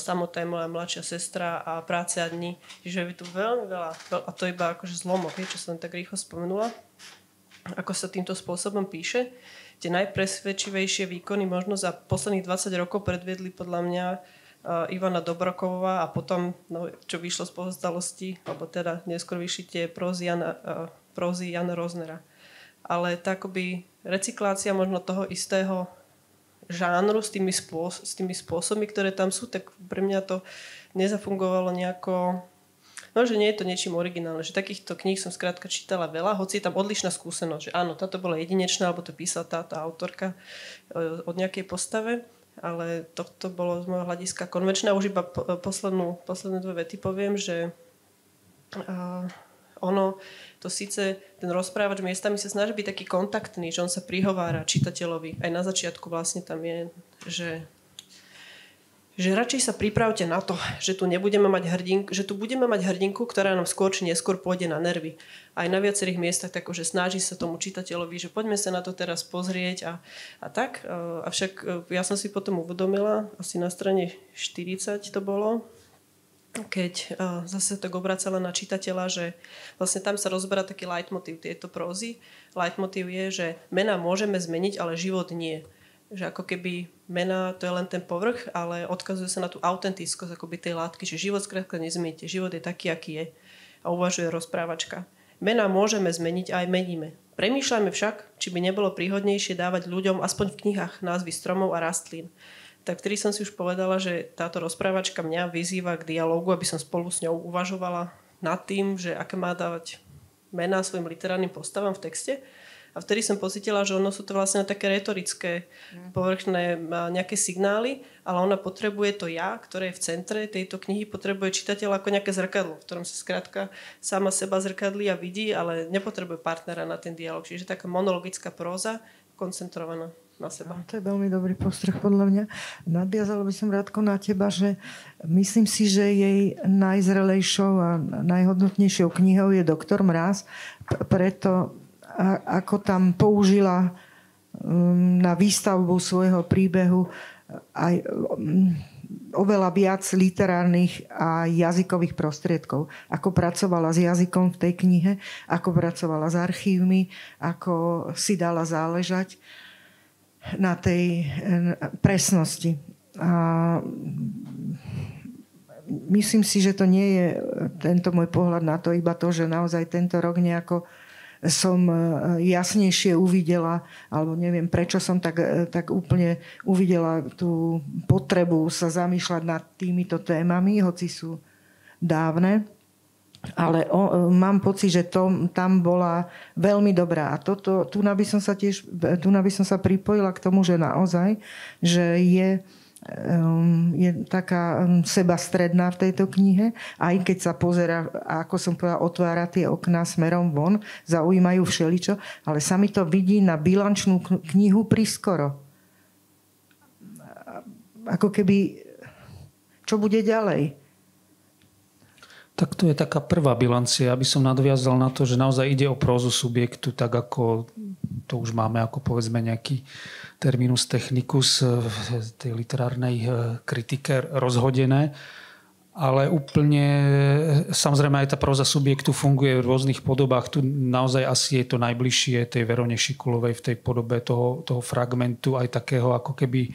Samota je moja mladšia sestra a práce a dni. Čiže je tu veľmi veľa, a to iba akože zlomok, čo som tak rýchlo spomenula, ako sa týmto spôsobom píše tie najpresvedčivejšie výkony možno za posledných 20 rokov predviedli podľa mňa Ivana Dobroková a potom, no, čo vyšlo z povzdalosti, alebo teda neskôr vyšli tie prózy Jana, prózy Jana Roznera. Ale tá akoby recyklácia možno toho istého žánru s tými, spôs- s tými spôsobmi, ktoré tam sú, tak pre mňa to nezafungovalo nejako No, že nie je to niečím originálne, že takýchto kníh som skrátka čítala veľa, hoci je tam odlišná skúsenosť, že áno, táto bola jedinečná, alebo to písala táto autorka e, od nejakej postave, ale toto bolo z môjho hľadiska konvenčné. Už iba poslednú, posledné dve vety poviem, že ono, to síce ten rozprávač miestami sa snaží byť taký kontaktný, že on sa prihovára čitateľovi. Aj na začiatku vlastne tam je, že že radšej sa pripravte na to, že tu nebudeme mať hrdinku, že tu budeme mať hrdinku, ktorá nám skôr či neskôr pôjde na nervy. Aj na viacerých miestach tak, že snaží sa tomu čitateľovi, že poďme sa na to teraz pozrieť a, a tak. Avšak e, ja som si potom uvedomila, asi na strane 40 to bolo, keď e, zase tak obracala na čitateľa, že vlastne tam sa rozberá taký leitmotiv tieto prózy. Leitmotiv je, že mena môžeme zmeniť, ale život nie že ako keby mena to je len ten povrch, ale odkazuje sa na tú autentickosť akoby tej látky, že život skrátka nezmeniete, život je taký, aký je. A uvažuje rozprávačka. Mena môžeme zmeniť a aj meníme. Premýšľajme však, či by nebolo príhodnejšie dávať ľuďom aspoň v knihách názvy stromov a rastlín. Tak vtedy som si už povedala, že táto rozprávačka mňa vyzýva k dialogu, aby som spolu s ňou uvažovala nad tým, že aké má dávať mená svojim literárnym postavám v texte a vtedy som pocitila, že ono sú to vlastne také retorické, mm. povrchné nejaké signály, ale ona potrebuje to ja, ktoré je v centre tejto knihy, potrebuje čitateľ ako nejaké zrkadlo, v ktorom sa skrátka sama seba zrkadlí a vidí, ale nepotrebuje partnera na ten dialog. Čiže taká monologická próza, koncentrovaná na seba. No, to je veľmi dobrý postreh podľa mňa. Nadviazala by som rádko na teba, že myslím si, že jej najzrelejšou a najhodnotnejšou knihou je Doktor Mráz, preto ako tam použila um, na výstavbu svojho príbehu aj um, oveľa viac literárnych a jazykových prostriedkov. Ako pracovala s jazykom v tej knihe, ako pracovala s archívmi, ako si dala záležať na tej presnosti. A myslím si, že to nie je tento môj pohľad na to, iba to, že naozaj tento rok nejako som e, jasnejšie uvidela, alebo neviem prečo som tak, tak úplne uvidela tú potrebu sa zamýšľať nad týmito témami, hoci sú dávne. Ale o, e, mám pocit, že to, tam bola veľmi dobrá. A toto, tu by som sa tiež tu by som sa pripojila k tomu, že naozaj, že je Ehm, je taká ehm, sebastredná v tejto knihe. Aj keď sa pozera, ako som povedala, otvára tie okná smerom von, zaujímajú všeličo, ale sa mi to vidí na bilančnú knihu priskoro. Ako keby, čo bude ďalej? Tak to je taká prvá bilancia. Aby som nadviazal na to, že naozaj ide o prózu subjektu, tak ako to už máme ako povedzme nejaký terminus technicus v tej literárnej eh, kritike rozhodené. Ale úplne, samozrejme aj tá proza subjektu funguje v rôznych podobách. Tu naozaj asi je to najbližšie tej Verone Šikulovej v tej podobe toho, toho fragmentu, aj takého ako keby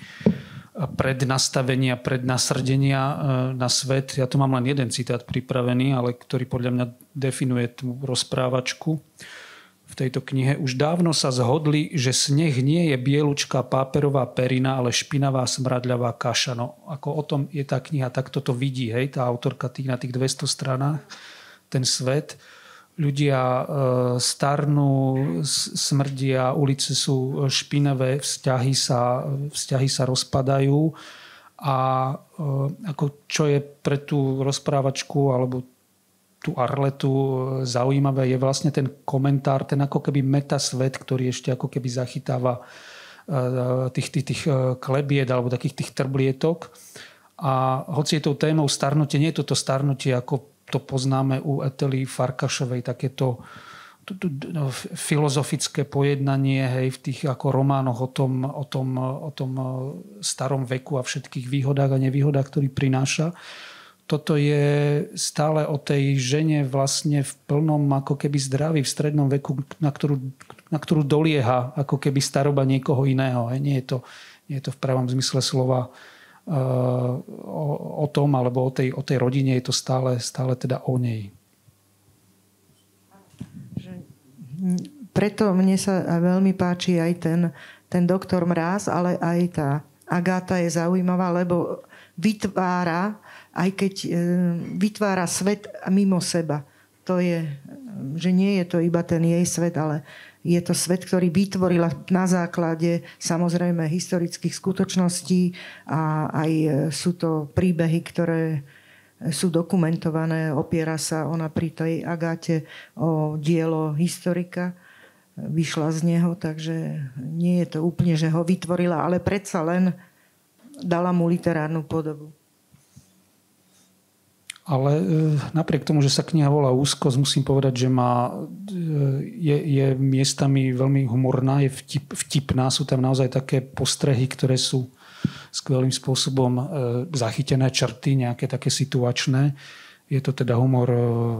prednastavenia, prednasrdenia eh, na svet. Ja tu mám len jeden citát pripravený, ale ktorý podľa mňa definuje tú rozprávačku v tejto knihe, už dávno sa zhodli, že sneh nie je bielučká páperová perina, ale špinavá smradľavá kaša. No, ako o tom je tá kniha, tak toto vidí, hej, tá autorka tých, na tých 200 stranách, ten svet. Ľudia e, starnú, smrdia, ulice sú špinavé, vzťahy sa, vzťahy sa rozpadajú a e, ako čo je pre tú rozprávačku alebo tú Arletu zaujímavé je vlastne ten komentár, ten ako keby metasvet, ktorý ešte ako keby zachytáva tých, tých, tých klebiet alebo takých tých trblietok. A hoci je tou témou starnutie, nie je toto starnutie, ako to poznáme u Etely Farkašovej, takéto no, filozofické pojednanie hej, v tých ako románoch o tom, o, tom, o tom starom veku a všetkých výhodách a nevýhodách, ktorý prináša. Toto je stále o tej žene vlastne v plnom ako keby zdraví v strednom veku, na ktorú, na ktorú dolieha ako keby staroba niekoho iného. Hej. Nie, je to, nie je to v pravom zmysle slova o, o tom, alebo o tej, o tej rodine, je to stále, stále teda o nej. Preto mne sa veľmi páči aj ten, ten doktor Mráz, ale aj tá Agáta je zaujímavá, lebo vytvára, aj keď e, vytvára svet mimo seba. To je, že nie je to iba ten jej svet, ale je to svet, ktorý vytvorila na základe samozrejme historických skutočností a aj e, sú to príbehy, ktoré sú dokumentované. Opiera sa ona pri tej Agáte o dielo historika. Vyšla z neho, takže nie je to úplne, že ho vytvorila, ale predsa len dala mu literárnu podobu. Ale e, napriek tomu, že sa kniha volá Úzkosť, musím povedať, že má, e, je, je miestami veľmi humorná, je vtip, vtipná. Sú tam naozaj také postrehy, ktoré sú skvelým spôsobom e, zachytené črty, nejaké také situačné. Je to teda humor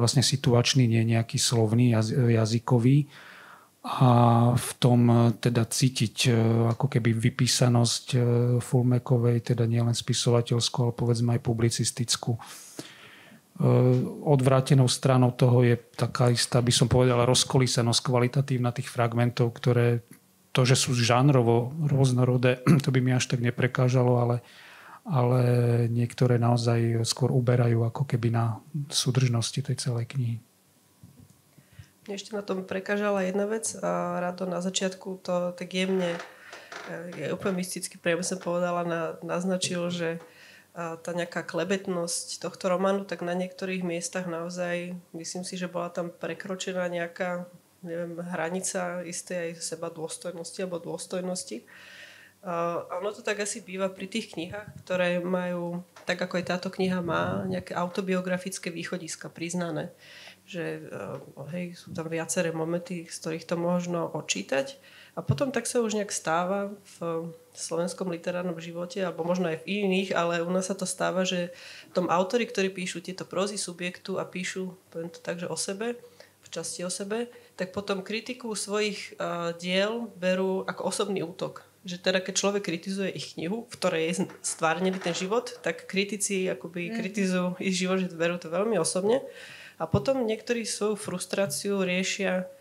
vlastne situačný, nie nejaký slovný, jazykový. A v tom teda cítiť ako keby vypísanosť Fulmekovej, teda nielen spisovateľskú, ale povedzme aj publicistickú odvrátenou stranou toho je taká istá, by som povedal, rozkolísenosť kvalitatívna tých fragmentov, ktoré to, že sú žánrovo rôznorodé, to by mi až tak neprekážalo, ale, ale niektoré naozaj skôr uberajú ako keby na súdržnosti tej celej knihy. Mne ešte na tom prekážala jedna vec a Rado na začiatku to tak jemne, eh, je úplne mysticky priamo som povedala, na, naznačil, že tá nejaká klebetnosť tohto románu, tak na niektorých miestach naozaj, myslím si, že bola tam prekročená nejaká neviem, hranica istej aj seba dôstojnosti alebo dôstojnosti. A ono to tak asi býva pri tých knihách, ktoré majú, tak ako aj táto kniha má, nejaké autobiografické východiska priznané. Že hej, sú tam viaceré momenty, z ktorých to možno odčítať. A potom tak sa už nejak stáva v slovenskom literárnom živote, alebo možno aj v iných, ale u nás sa to stáva, že tom autory, ktorí píšu tieto prózy subjektu a píšu, poviem to tak, že o sebe, v časti o sebe, tak potom kritiku svojich uh, diel berú ako osobný útok. Že teda keď človek kritizuje ich knihu, v ktorej je stvárnený ten život, tak kritici akoby mm. kritizujú ich život, že berú to veľmi osobne. A potom niektorí svoju frustráciu riešia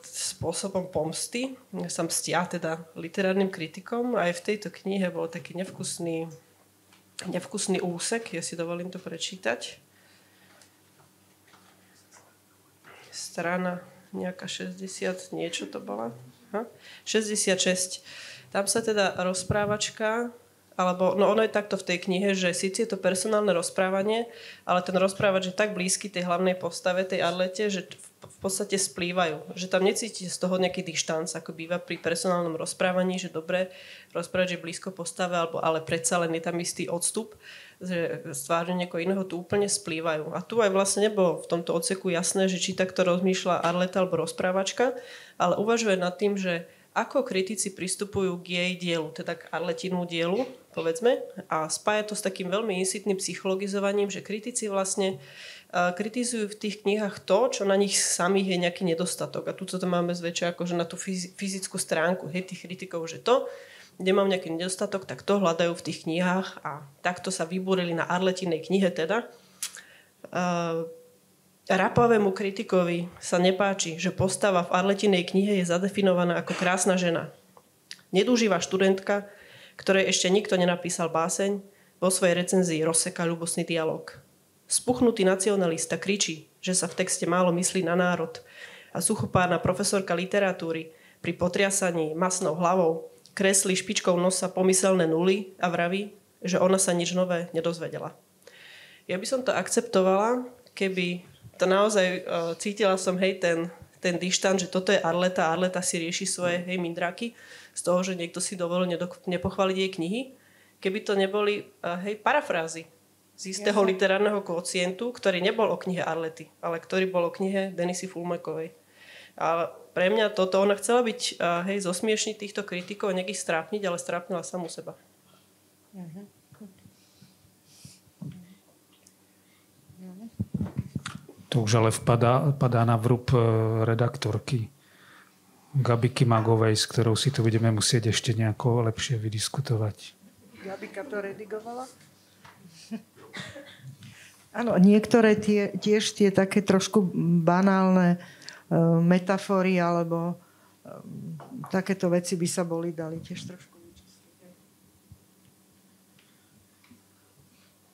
spôsobom pomsty. Som stia teda literárnym kritikom. Aj v tejto knihe bol taký nevkusný, nevkusný úsek, ja si dovolím to prečítať. Strana nejaká 60, niečo to bola. Ha? 66. Tam sa teda rozprávačka alebo no ono je takto v tej knihe, že síce je to personálne rozprávanie, ale ten rozprávač je tak blízky tej hlavnej postave, tej Arlete, že v podstate splývajú. Že tam necítite z toho nejaký dištanc, ako býva pri personálnom rozprávaní, že dobre, rozprávať, že blízko postave, alebo, ale predsa len je tam istý odstup, že stvárne niekoho iného tu úplne splývajú. A tu aj vlastne nebolo v tomto odseku jasné, že či takto rozmýšľa Arleta alebo rozprávačka, ale uvažuje nad tým, že ako kritici pristupujú k jej dielu, teda k Arletinu dielu, povedzme, a spája to s takým veľmi insitným psychologizovaním, že kritici vlastne kritizujú v tých knihách to, čo na nich samých je nejaký nedostatok. A tu to máme zväčša akože na tú fyzickú stránku hej, tých kritikov, že to, kde mám nejaký nedostatok, tak to hľadajú v tých knihách a takto sa vybúrili na Arletinej knihe teda. Uh, Rapavému kritikovi sa nepáči, že postava v Arletinej knihe je zadefinovaná ako krásna žena. Nedúživá študentka, ktorej ešte nikto nenapísal báseň, vo svojej recenzii rozseka ľubosný dialog. Spuchnutý nacionalista kričí, že sa v texte málo myslí na národ a suchopárna profesorka literatúry pri potriasaní masnou hlavou kreslí špičkou nosa pomyselné nuly a vraví, že ona sa nič nové nedozvedela. Ja by som to akceptovala, keby to naozaj uh, cítila som, hej, ten, ten dištan, že toto je Arleta, Arleta si rieši svoje, hej, mindraky, z toho, že niekto si dovolil nepochváliť jej knihy, keby to neboli, hej, parafrázy z istého Jasne. literárneho kocientu, ktorý nebol o knihe Arlety, ale ktorý bol o knihe Denisy Fulmekovej. A pre mňa toto, ona chcela byť, hej, zosmiešniť týchto kritikov, nech ich strápniť, ale strápnila samú seba. Uh-huh. To už ale vpadá, padá na vrúb e, redaktorky Gabiky Magovej, s ktorou si to budeme musieť ešte nejako lepšie vydiskutovať. Gabika to redigovala? Áno, niektoré tie, tiež tie také trošku banálne uh, metafory alebo uh, takéto veci by sa boli dali tiež trošku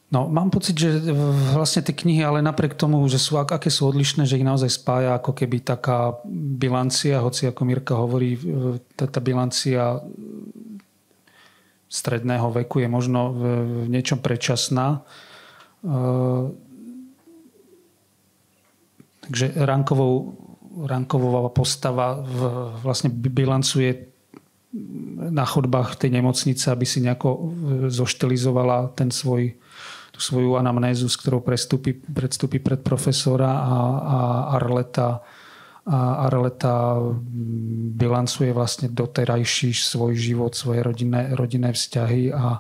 No, mám pocit, že vlastne tie knihy, ale napriek tomu, že sú aké sú odlišné, že ich naozaj spája ako keby taká bilancia, hoci ako Mirka hovorí, tá, tá bilancia stredného veku je možno v, v niečom predčasná. Uh, takže Rankovou, Rankovová postava v, vlastne bilancuje na chodbách tej nemocnice, aby si nejako zoštilizovala ten svoj tú svoju anamnézu, s ktorou prestúpi, predstúpi pred profesora a, a Arleta a Arleta bilancuje vlastne doterajší svoj život, svoje rodinné, rodinné vzťahy a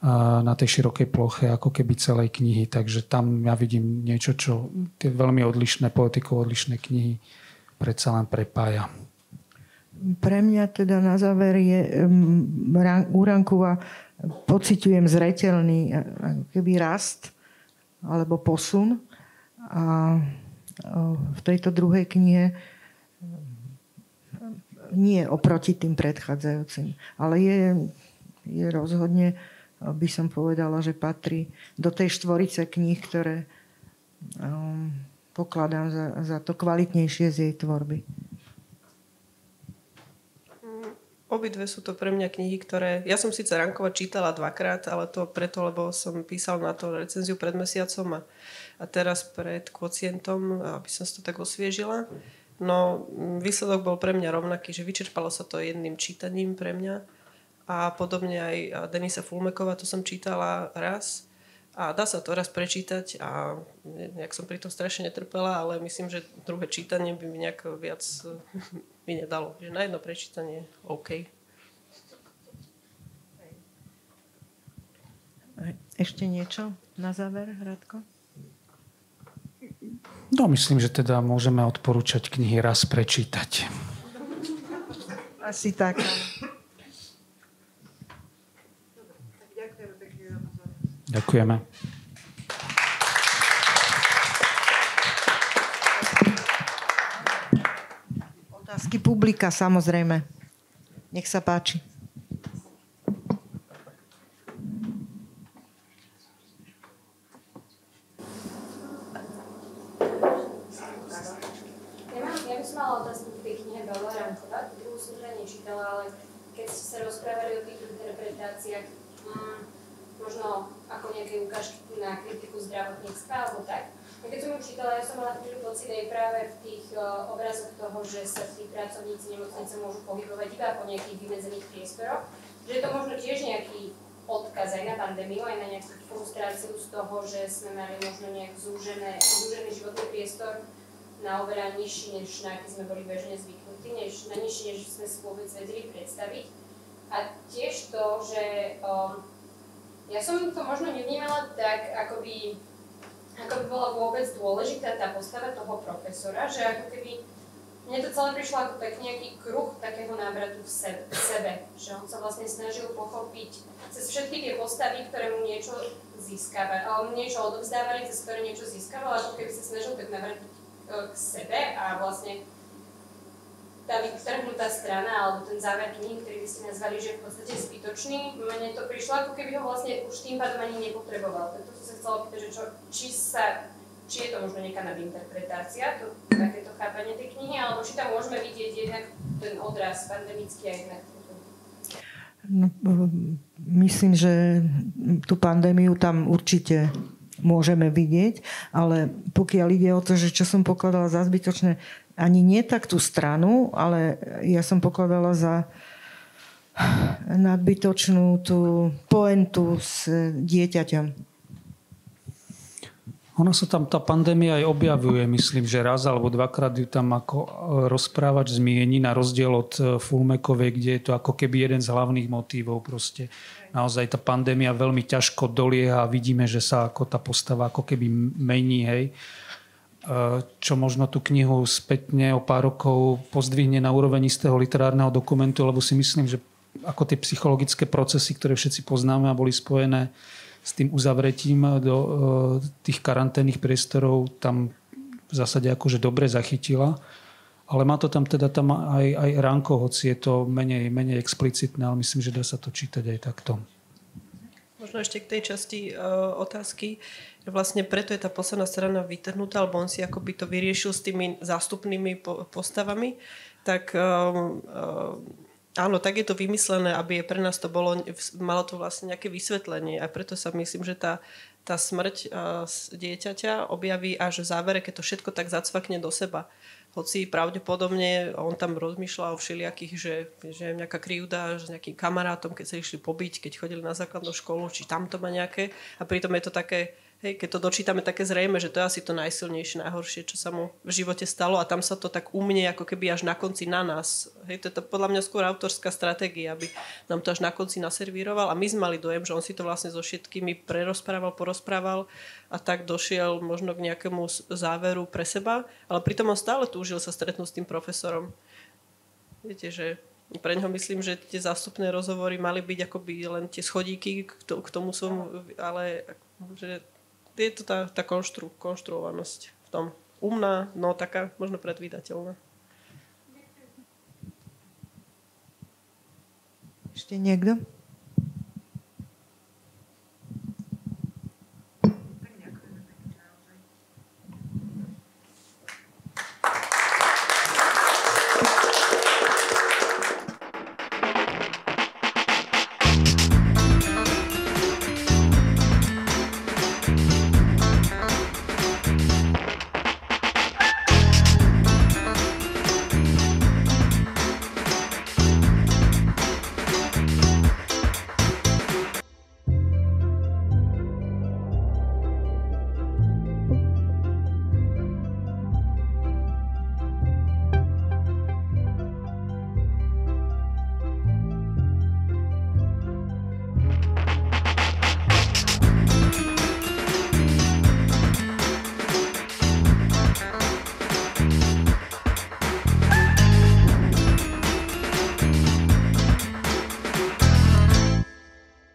na tej širokej ploche ako keby celej knihy. Takže tam ja vidím niečo, čo tie veľmi odlišné poetikou odlišné knihy predsa len prepája. Pre mňa teda na záver je um, Urankova pociťujem zretelný e, keby rast alebo posun. A v tejto druhej knihe e, nie oproti tým predchádzajúcim, ale je, je rozhodne, by som povedala, že patrí do tej štvorice kníh, ktoré um, pokladám za, za to kvalitnejšie z jej tvorby. Obidve sú to pre mňa knihy, ktoré... Ja som síce Rankova čítala dvakrát, ale to preto, lebo som písal na to recenziu pred mesiacom a, a teraz pred kocientom, aby som si to tak osviežila. No výsledok bol pre mňa rovnaký, že vyčerpalo sa to jedným čítaním pre mňa. A podobne aj Denisa Fulmekova, to som čítala raz. A dá sa to raz prečítať a nejak som pri tom strašne netrpela, ale myslím, že druhé čítanie by mi nejak viac mi nedalo. Že na jedno prečítanie OK. Ešte niečo na záver, Radko? No, myslím, že teda môžeme odporúčať knihy raz prečítať. Asi tak. Ďakujeme. Otázky publika, samozrejme. Nech sa páči. Ja by som mala otázku k tej knihe Bela Rankova, druhú som teda nečítala, ale keď ste sa rozprávali o tých interpretáciách, mm, možno ako nejaké ukážky na kritiku zdravotníctva alebo tak, a keď som ju čítala, ja som mala chvíľu pocit aj práve v tých uh, obrazoch toho, že sa tí pracovníci nemocnice môžu pohybovať iba po nejakých vymedzených priestoroch, že je to možno tiež nejaký odkaz aj na pandémiu, aj na nejakú frustráciu z toho, že sme mali možno nejak zúžené, zúžený životný priestor na oveľa nižší, než na aký sme boli bežne zvyknutí, než, na nižší, než sme si vôbec vedeli predstaviť. A tiež to, že um, ja som to možno nevnímala tak, akoby ako by bola vôbec dôležitá tá postava toho profesora, že ako keby mne to celé prišlo ako tak nejaký kruh takého návratu v sebe, v sebe, že on sa vlastne snažil pochopiť cez všetky tie postavy, ktoré mu niečo získava, alebo mu niečo odovzdávali, cez ktoré niečo získaval, ako keby sa snažil tak navrátiť e, k sebe a vlastne tá vytrhnutá strana alebo ten záver knihy, ktorý by ste nazvali, že v podstate zbytočný, mne to prišlo, ako keby ho vlastne už tým pádom ani nepotreboval. Preto som sa chcela opýtať, že čo, či sa či je to možno nejaká nadinterpretácia, to, takéto chápanie tej knihy, alebo či tam môžeme vidieť jednak ten odraz pandemický a jednak No, myslím, že tú pandémiu tam určite môžeme vidieť, ale pokiaľ ide o to, že čo som pokladala za zbytočné, ani nie tak tú stranu, ale ja som pokladala za nadbytočnú tú poentu s dieťaťom. Ono sa tam tá pandémia aj objavuje, myslím, že raz alebo dvakrát ju tam ako rozprávač zmieni na rozdiel od e, Fulmekovej, kde je to ako keby jeden z hlavných motívov proste. Naozaj tá pandémia veľmi ťažko dolieha a vidíme, že sa ako tá postava ako keby mení, hej e, čo možno tú knihu spätne o pár rokov pozdvihne na úroveň istého literárneho dokumentu, lebo si myslím, že ako tie psychologické procesy, ktoré všetci poznáme a boli spojené s tým uzavretím do e, tých karanténnych priestorov tam v zásade akože dobre zachytila. Ale má to tam teda tam aj, aj ránko, hoci je to menej, menej explicitné, ale myslím, že dá sa to čítať aj takto. Možno ešte k tej časti uh, otázky. Vlastne preto je tá posledná strana vytrhnutá, alebo on si akoby to vyriešil s tými zástupnými po, postavami. Tak uh, uh, Áno, tak je to vymyslené, aby pre nás to bolo, malo to vlastne nejaké vysvetlenie a preto sa myslím, že tá, tá smrť uh, dieťaťa objaví až v závere, keď to všetko tak zacvakne do seba. Hoci pravdepodobne on tam rozmýšľal o všelijakých, že, že nejaká krivda s nejakým kamarátom, keď sa išli pobiť, keď chodili na základnú školu, či tam to má nejaké. A pritom je to také Hej, keď to dočítame také zrejme, že to je asi to najsilnejšie, najhoršie, čo sa mu v živote stalo a tam sa to tak umne ako keby až na konci na nás. Hej, to je to podľa mňa skôr autorská stratégia, aby nám to až na konci naservíroval a my sme mali dojem, že on si to vlastne so všetkými prerozprával, porozprával a tak došiel možno k nejakému záveru pre seba, ale pritom on stále túžil sa stretnúť s tým profesorom. Viete, že pre ňoho myslím, že tie zástupné rozhovory mali byť akoby len tie schodíky k tomu som, ale že je to tá, tá konštru, konštruovanosť v tom. Umná, no taká možno predvídateľná. Ešte niekto?